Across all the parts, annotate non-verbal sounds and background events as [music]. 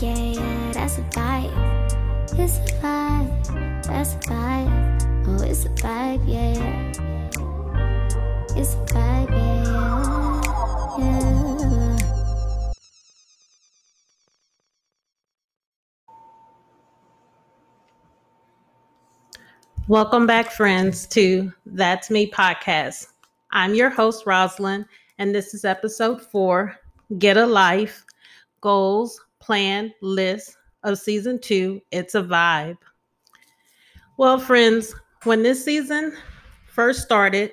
Yeah, yeah, that's a vibe. It's a vibe. That's a vibe. Oh, it's a vibe, yeah, yeah. It's a vibe, yeah, yeah. Welcome back, friends, to That's Me podcast. I'm your host, Rosalind, and this is episode four Get a Life Goals, Plan, List of season two. It's a vibe. Well, friends, when this season first started,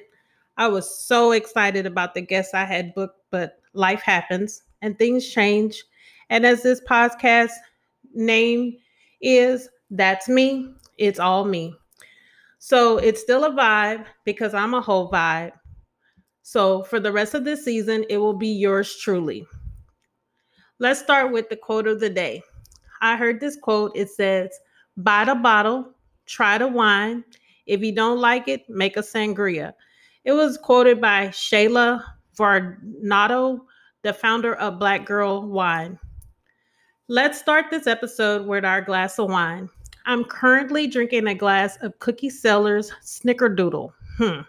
I was so excited about the guests I had booked, but life happens and things change. And as this podcast name is, That's Me, it's all me. So it's still a vibe because I'm a whole vibe. So for the rest of this season, it will be yours truly. Let's start with the quote of the day. I heard this quote. It says, Buy the bottle, try the wine. If you don't like it, make a sangria. It was quoted by Shayla Varnado, the founder of Black Girl Wine. Let's start this episode with our glass of wine. I'm currently drinking a glass of Cookie Sellers Snickerdoodle. Hmm.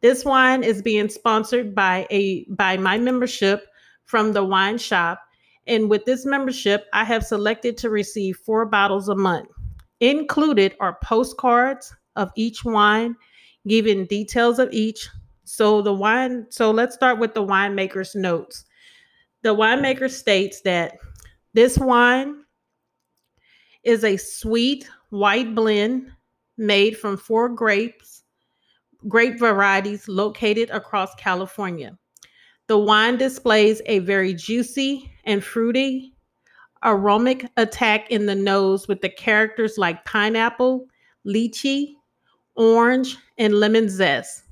This wine is being sponsored by a by my membership from the wine shop. And with this membership, I have selected to receive four bottles a month. Included are postcards of each wine, giving details of each. So the wine, so let's start with the winemaker's notes. The winemaker states that this wine is a sweet white blend made from four grapes, grape varieties located across California. The wine displays a very juicy and fruity aromatic attack in the nose with the characters like pineapple, lychee, orange, and lemon zest.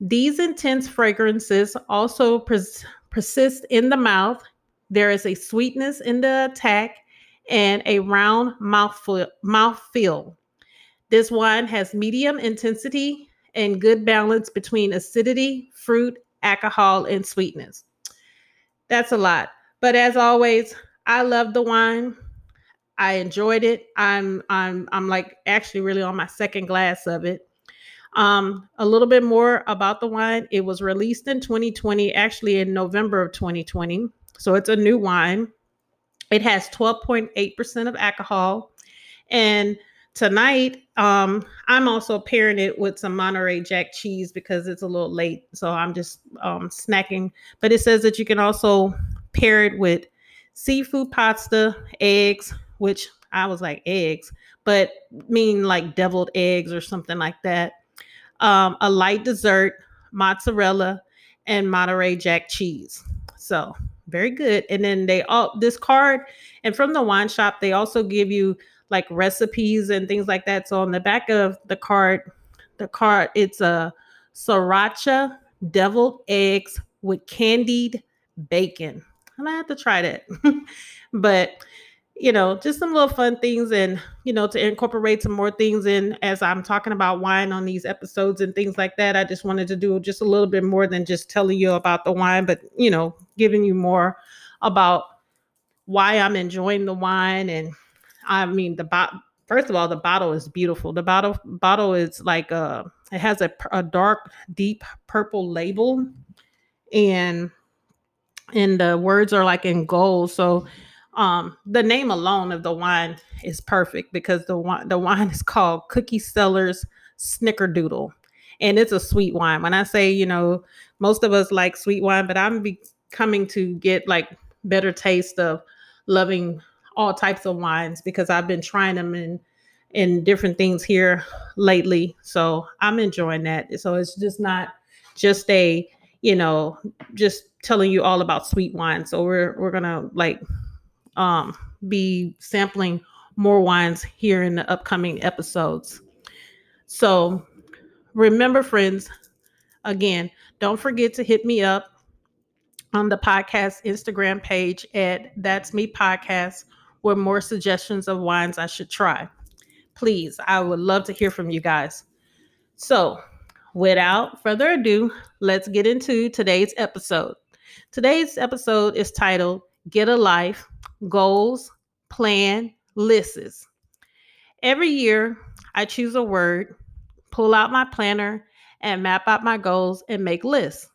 These intense fragrances also pers- persist in the mouth. There is a sweetness in the attack and a round mouthful, mouthfeel. This wine has medium intensity and good balance between acidity, fruit, alcohol, and sweetness. That's a lot. But as always, I love the wine. I enjoyed it. I'm I'm I'm like actually really on my second glass of it. Um, a little bit more about the wine. It was released in 2020, actually in November of 2020. So it's a new wine. It has 12.8% of alcohol. And tonight, um, I'm also pairing it with some Monterey Jack cheese because it's a little late. So I'm just um, snacking. But it says that you can also pair it with seafood pasta, eggs, which I was like eggs, but mean like deviled eggs or something like that. Um, a light dessert, mozzarella, and Monterey Jack cheese. So very good. And then they all this card and from the wine shop, they also give you like recipes and things like that. So on the back of the card, the card, it's a sriracha deviled eggs with candied bacon. And I have to try that. [laughs] but you know, just some little fun things and, you know, to incorporate some more things in as I'm talking about wine on these episodes and things like that. I just wanted to do just a little bit more than just telling you about the wine, but, you know, giving you more about why I'm enjoying the wine. And I mean, the bottle, first of all, the bottle is beautiful. The bottle, bottle is like, uh, it has a, a dark, deep purple label and, and the words are like in gold. So, um, the name alone of the wine is perfect because the wine the wine is called Cookie Sellers Snickerdoodle, and it's a sweet wine. When I say you know most of us like sweet wine, but I'm becoming to get like better taste of loving all types of wines because I've been trying them in in different things here lately. So I'm enjoying that. So it's just not just a you know just telling you all about sweet wine. So we're we're gonna like um, be sampling more wines here in the upcoming episodes. So remember, friends, again, don't forget to hit me up on the podcast Instagram page at That's Me Podcast with more suggestions of wines I should try. Please, I would love to hear from you guys. So, without further ado, let's get into today's episode. Today's episode is titled Get a Life goals, plan, lists. Every year, I choose a word, pull out my planner, and map out my goals and make lists.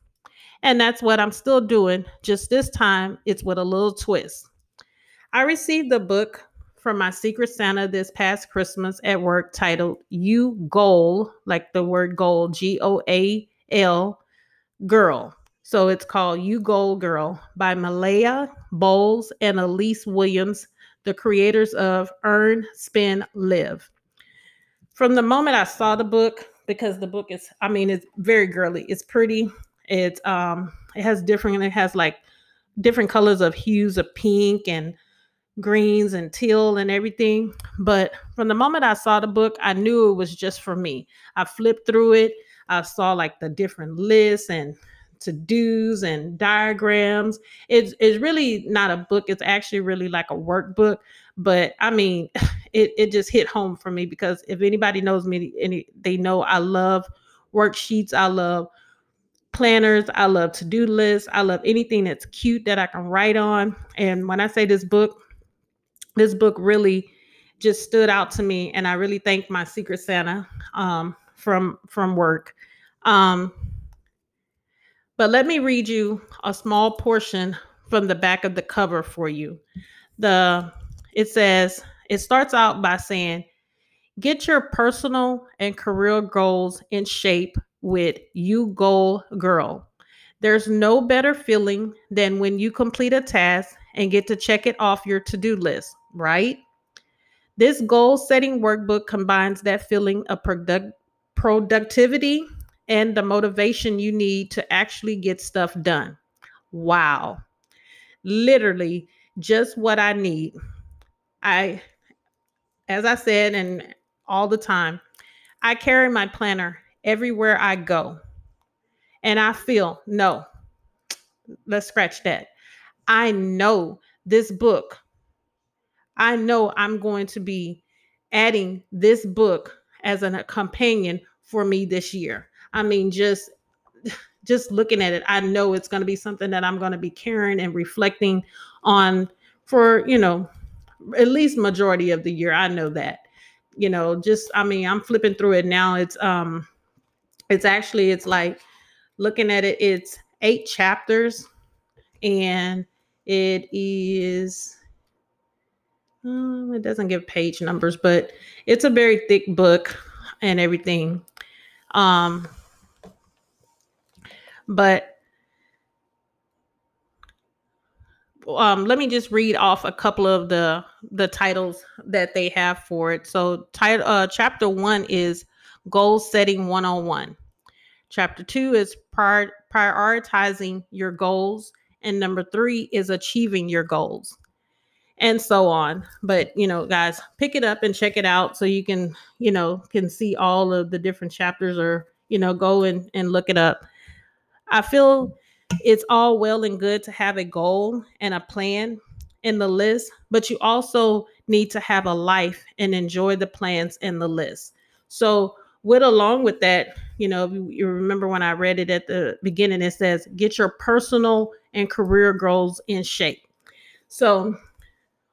And that's what I'm still doing. Just this time, it's with a little twist. I received a book from my Secret Santa this past Christmas at work titled You Goal, like the word goal, G O A L, Girl. So it's called You Goal Girl by Malaya Bowles and Elise Williams, the creators of Earn, Spend, Live. From the moment I saw the book, because the book is, I mean, it's very girly. It's pretty. It's um, it has different. It has like different colors of hues of pink and greens and teal and everything. But from the moment I saw the book, I knew it was just for me. I flipped through it. I saw like the different lists and to dos and diagrams. It's it's really not a book. It's actually really like a workbook. But I mean, [laughs] it, it just hit home for me because if anybody knows me, any they know I love worksheets. I love planners. I love to-do lists. I love anything that's cute that I can write on. And when I say this book, this book really just stood out to me and i really thank my secret santa um, from from work. Um, but let me read you a small portion from the back of the cover for you. The it says it starts out by saying get your personal and career goals in shape with you goal girl. There's no better feeling than when you complete a task and get to check it off your to-do list right? This goal setting workbook combines that feeling of product, productivity and the motivation you need to actually get stuff done. Wow. Literally just what I need. I, as I said, and all the time, I carry my planner everywhere I go. And I feel, no, let's scratch that. I know this book I know I'm going to be adding this book as a companion for me this year. I mean, just [sighs] just looking at it, I know it's going to be something that I'm going to be carrying and reflecting on for, you know, at least majority of the year. I know that. You know, just I mean, I'm flipping through it now. It's um it's actually it's like looking at it, it's eight chapters and it is um, it doesn't give page numbers, but it's a very thick book and everything. Um, but um, let me just read off a couple of the the titles that they have for it. So, title uh, chapter one is goal setting one on one. Chapter two is prior, prioritizing your goals, and number three is achieving your goals and so on. But you know, guys, pick it up and check it out so you can, you know, can see all of the different chapters or, you know, go and, and look it up. I feel it's all well and good to have a goal and a plan in the list, but you also need to have a life and enjoy the plans in the list. So, with along with that, you know, you remember when I read it at the beginning, it says, get your personal and career goals in shape. So,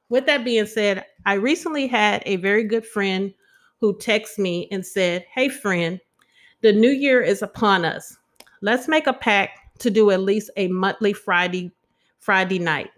with that being said, I recently had a very good friend who texted me and said, Hey, friend, the new year is upon us. Let's make a pact to do at least a monthly Friday Friday night.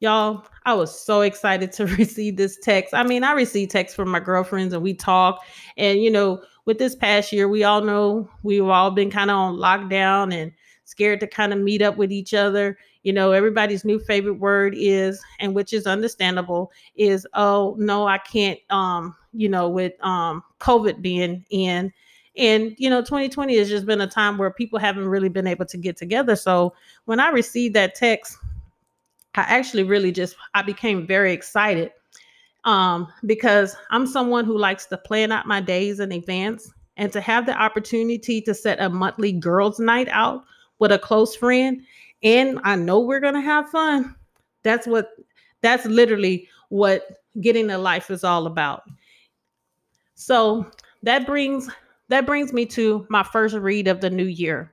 Y'all, I was so excited to [laughs] receive this text. I mean, I received texts from my girlfriends and we talk. And, you know, with this past year, we all know we've all been kind of on lockdown and scared to kind of meet up with each other. You know everybody's new favorite word is and which is understandable is oh no i can't um you know with um covid being in. And you know 2020 has just been a time where people haven't really been able to get together. So when i received that text i actually really just i became very excited um because i'm someone who likes to plan out my days in advance and to have the opportunity to set a monthly girls night out with a close friend and I know we're going to have fun. That's what that's literally what getting a life is all about. So, that brings that brings me to my first read of the new year.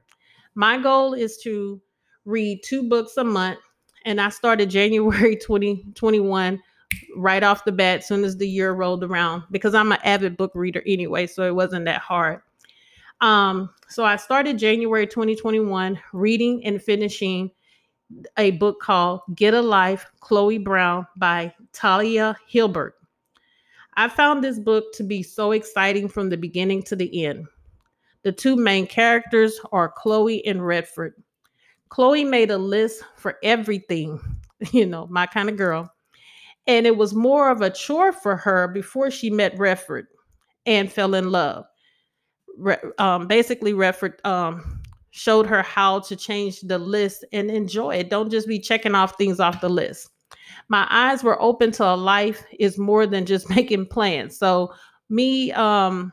My goal is to read two books a month and I started [laughs] January 2021 right off the bat, as soon as the year rolled around, because I'm an avid book reader anyway, so it wasn't that hard. Um, so I started January 2021 reading and finishing a book called Get a Life, Chloe Brown by Talia Hibbert. I found this book to be so exciting from the beginning to the end. The two main characters are Chloe and Redford. Chloe made a list for everything, [laughs] you know, my kind of girl. And it was more of a chore for her before she met Redford and fell in love. Re- um, basically, Redford um, showed her how to change the list and enjoy it. Don't just be checking off things off the list. My eyes were open to a life is more than just [laughs] making plans. So me um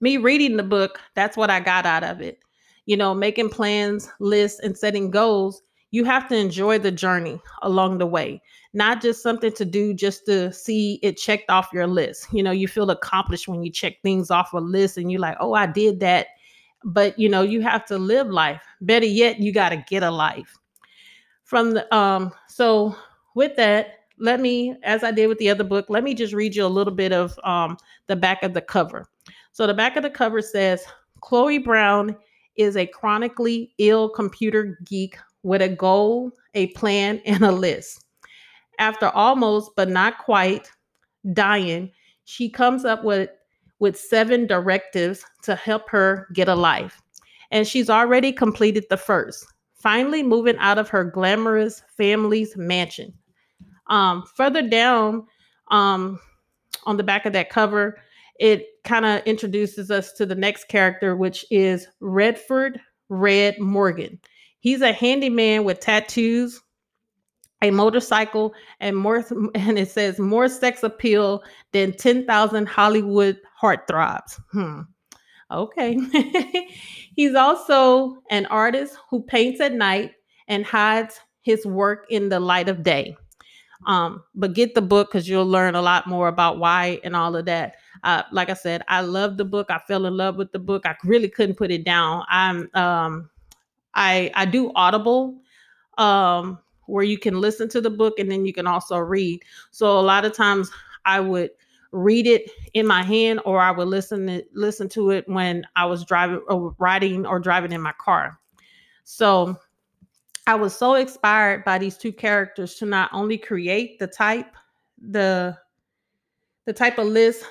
me reading the book, that's what I got out of it. You know, making plans, lists and setting goals, you have to enjoy the journey along the way not just something to do just to see it checked off your list. You know, you feel accomplished when you check things off a list and you're like, oh, I did that. But you know you have to live life. Better yet you got to get a life. From the um so with that let me as i did with the other book let me just read you a little bit of um the back of the cover. So the back of the cover says chloe brown is a chronically ill computer geek with a goal a plan [laughs] and a list after almost but not quite dying she comes up with with seven directives to help her get a life. And she's already completed the first, finally moving out of her glamorous family's mansion. Um, further down um, on the back of that cover, it kind of introduces us to the next character, which is Redford Red Morgan. He's a handyman with tattoos, a motorcycle and more [laughs] and it says more sex appeal than 10,000 Hollywood heartthrobs. Hmm. Okay. [laughs] He's also an artist who paints at night and hides his work in the light of day. Um, but get the book because you'll learn a lot more about why and all of that. Uh, like I said, I love the book. I fell in love with the book. I really couldn't put it down. I'm um, I I do Audible um where you can listen to the book and then you can also read. So a lot of times I would read it in my hand or I would listen to, listen to it when I was driving or riding or driving in my car. So I was so inspired by these two characters to not only create the type the the type of list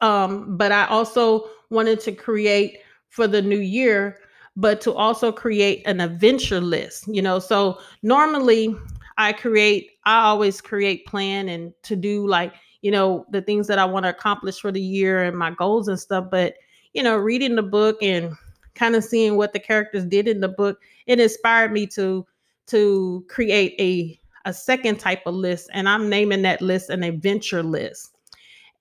um but I also wanted to create for the new year but to also create an adventure list, you know. So normally I create, I always create plan and to do like, you know, the things that I want to accomplish for the year and my goals and stuff. But, you know, reading the book and kind of seeing what the characters did in the book, it inspired me to to create a a second type of list. And I'm naming that list an adventure list.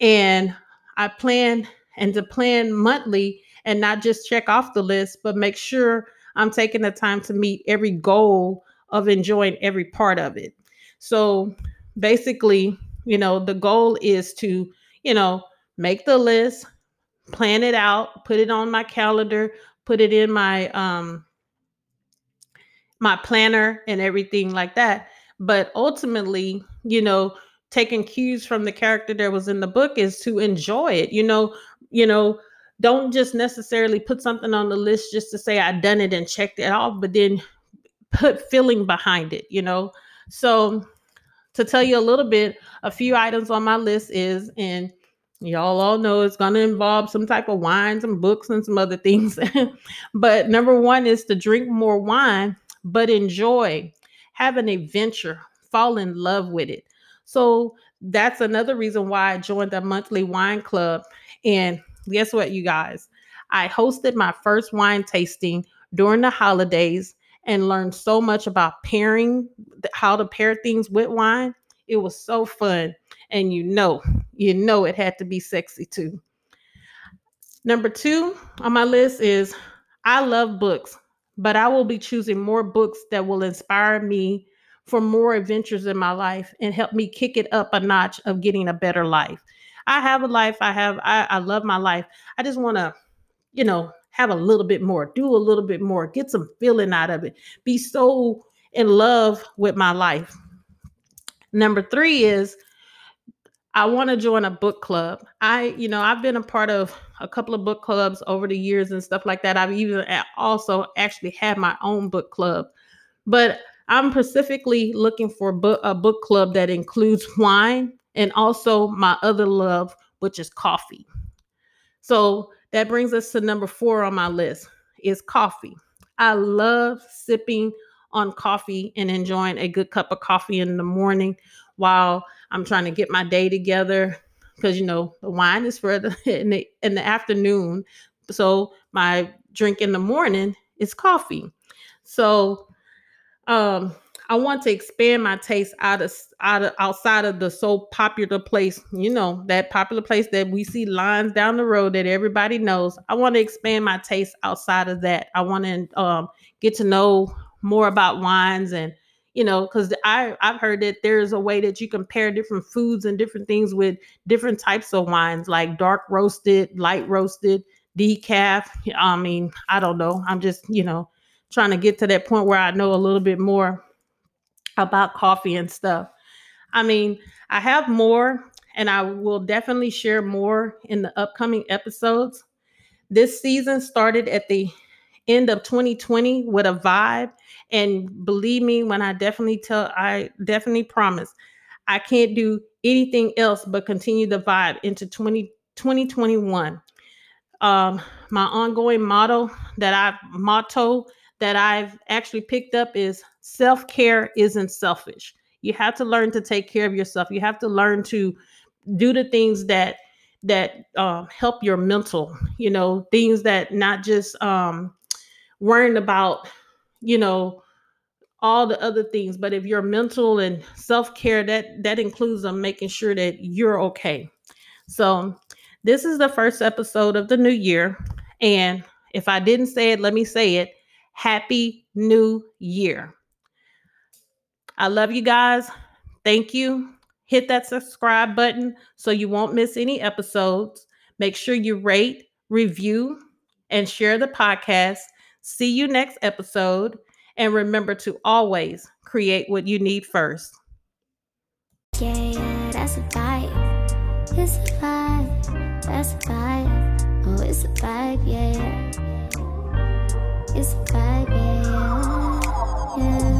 And I plan and to plan monthly and not just check off the list, but make sure I'm taking the time to meet every goal of enjoying every part of it. So basically, you know, the goal is to, you know, make the list, plan it out, put it on my calendar, put it in my um my planner and everything like that. But ultimately, you know, taking cues from the character that was in the book is to enjoy it. You know, you know, don't just necessarily put something on the list just to say I done it and checked it off, but then put feeling behind it, you know. So to tell you a little bit, a few items on my list is and y'all all know it's going to involve some type of wines and books and some other things. [laughs] but number 1 is to drink more wine, but enjoy, have an adventure, fall in love with it. So that's another reason why I joined the monthly wine club and guess what, you guys? I hosted my first wine tasting during the holidays and learned so much about pairing, how to pair things with wine. It was so fun. And you know, you know, it had to be sexy too. Number two on my list is I love books, but I will be choosing more books that will inspire me for more adventures in my life and help me kick it up a notch of getting a better life. I have a life. I have, I, I love my life. I just want to, you know, have a little bit more, do a little bit more, get some feeling out of it, be so in love with my life. Number three is I want to join a book club. I, you know, I've been a part of a couple of book clubs over the years and stuff like that. I've even also actually had my own book club, but I'm specifically looking for book, a book club that includes wine and also my other love, which is coffee. So that brings us to number four on my list is coffee. I love sipping on coffee and enjoying a good cup of coffee in the morning while I'm trying to get my day together because you know the wine is for the [laughs] in the in the afternoon. So my drink in the morning is coffee. So um I want to expand my taste out of out of outside of the so popular place, you know, that popular place that we see lines down the road that everybody knows. I want to expand my taste outside of that. I want to um, get to know more about wines and you know because i i've heard that there's a way that you compare different foods and different things with different types of wines like dark roasted light roasted decaf i mean i don't know i'm just you know trying to get to that point where i know a little bit more about coffee and stuff i mean i have more and i will definitely share more in the upcoming episodes this season started at the end of 2020 with a vibe. And believe me, when I definitely tell, I definitely promise I can't do anything else but continue the vibe into 20, 2021. Um, my ongoing motto that I've motto that I've actually picked up is self-care isn't selfish. You have to learn to take care of yourself. You have to learn to do the things that that um, help your mental. You know, things that not just um, worrying about, you know, all the other things. But if you're mental and self-care, that that includes them making sure that you're okay. So this is the first episode of the new year. And if I didn't say it, let me say it. Happy New Year. I love you guys. Thank you. Hit that subscribe button so you won't miss any episodes. Make sure you rate, review, and share the podcast. See you next episode. And remember to always create what you need first. Yeah, yeah, that's a vibe. It's a vibe. That's a vibe. Oh, it's a vibe, yeah. It's vibe, yeah. Yeah.